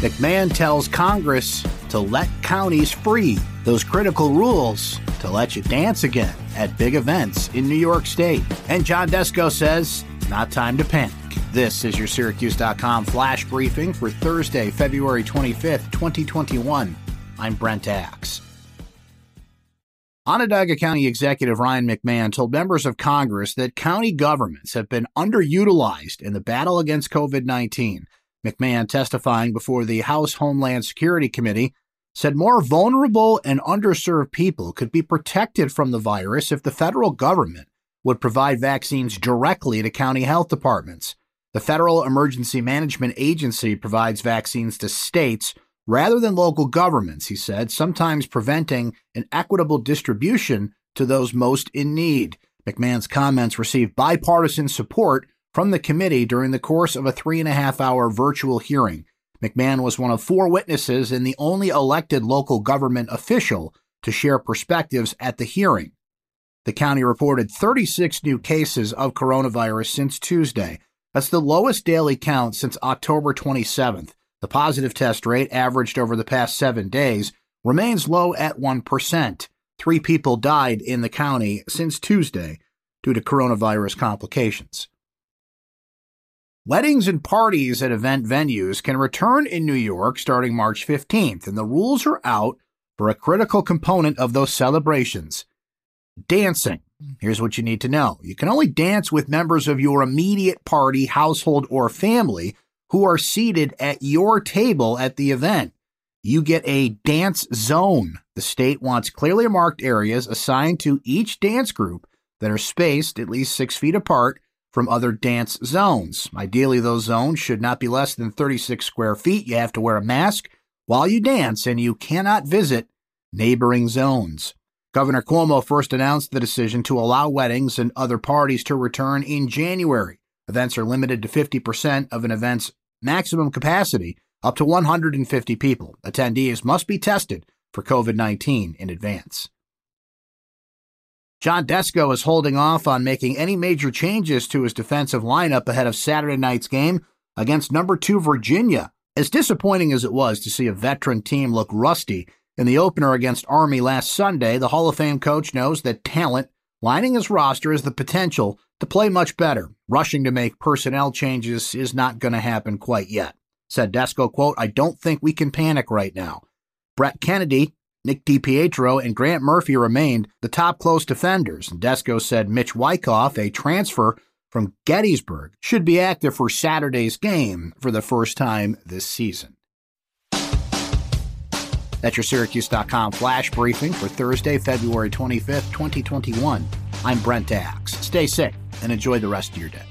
McMahon tells Congress to let counties free those critical rules to let you dance again at big events in New York State. And John Desko says, not time to panic. This is your Syracuse.com flash briefing for Thursday, February 25th, 2021. I'm Brent Axe. Onondaga County Executive Ryan McMahon told members of Congress that county governments have been underutilized in the battle against COVID 19. McMahon, testifying before the House Homeland Security Committee, said more vulnerable and underserved people could be protected from the virus if the federal government would provide vaccines directly to county health departments. The Federal Emergency Management Agency provides vaccines to states rather than local governments, he said, sometimes preventing an equitable distribution to those most in need. McMahon's comments received bipartisan support from the committee during the course of a three and a half hour virtual hearing. McMahon was one of four witnesses and the only elected local government official to share perspectives at the hearing. The county reported 36 new cases of coronavirus since Tuesday. That's the lowest daily count since October 27th. The positive test rate, averaged over the past seven days, remains low at 1%. Three people died in the county since Tuesday due to coronavirus complications. Weddings and parties at event venues can return in New York starting March 15th, and the rules are out for a critical component of those celebrations dancing. Here's what you need to know you can only dance with members of your immediate party, household, or family who are seated at your table at the event. You get a dance zone. The state wants clearly marked areas assigned to each dance group that are spaced at least six feet apart from other dance zones. Ideally, those zones should not be less than 36 square feet. You have to wear a mask while you dance, and you cannot visit neighboring zones. Governor Cuomo first announced the decision to allow weddings and other parties to return in January. Events are limited to 50% of an event's maximum capacity, up to 150 people. Attendees must be tested for COVID 19 in advance. John Desko is holding off on making any major changes to his defensive lineup ahead of Saturday night's game against number two Virginia. As disappointing as it was to see a veteran team look rusty in the opener against Army last Sunday, the Hall of Fame coach knows that talent lining his roster has the potential to play much better. Rushing to make personnel changes is not going to happen quite yet. Said Desko, quote, I don't think we can panic right now. Brett Kennedy Nick DiPietro and Grant Murphy remained the top close defenders. And Desko said Mitch Wyckoff, a transfer from Gettysburg, should be active for Saturday's game for the first time this season. That's your Syracuse.com flash briefing for Thursday, February 25th, 2021. I'm Brent Axe. Stay safe and enjoy the rest of your day.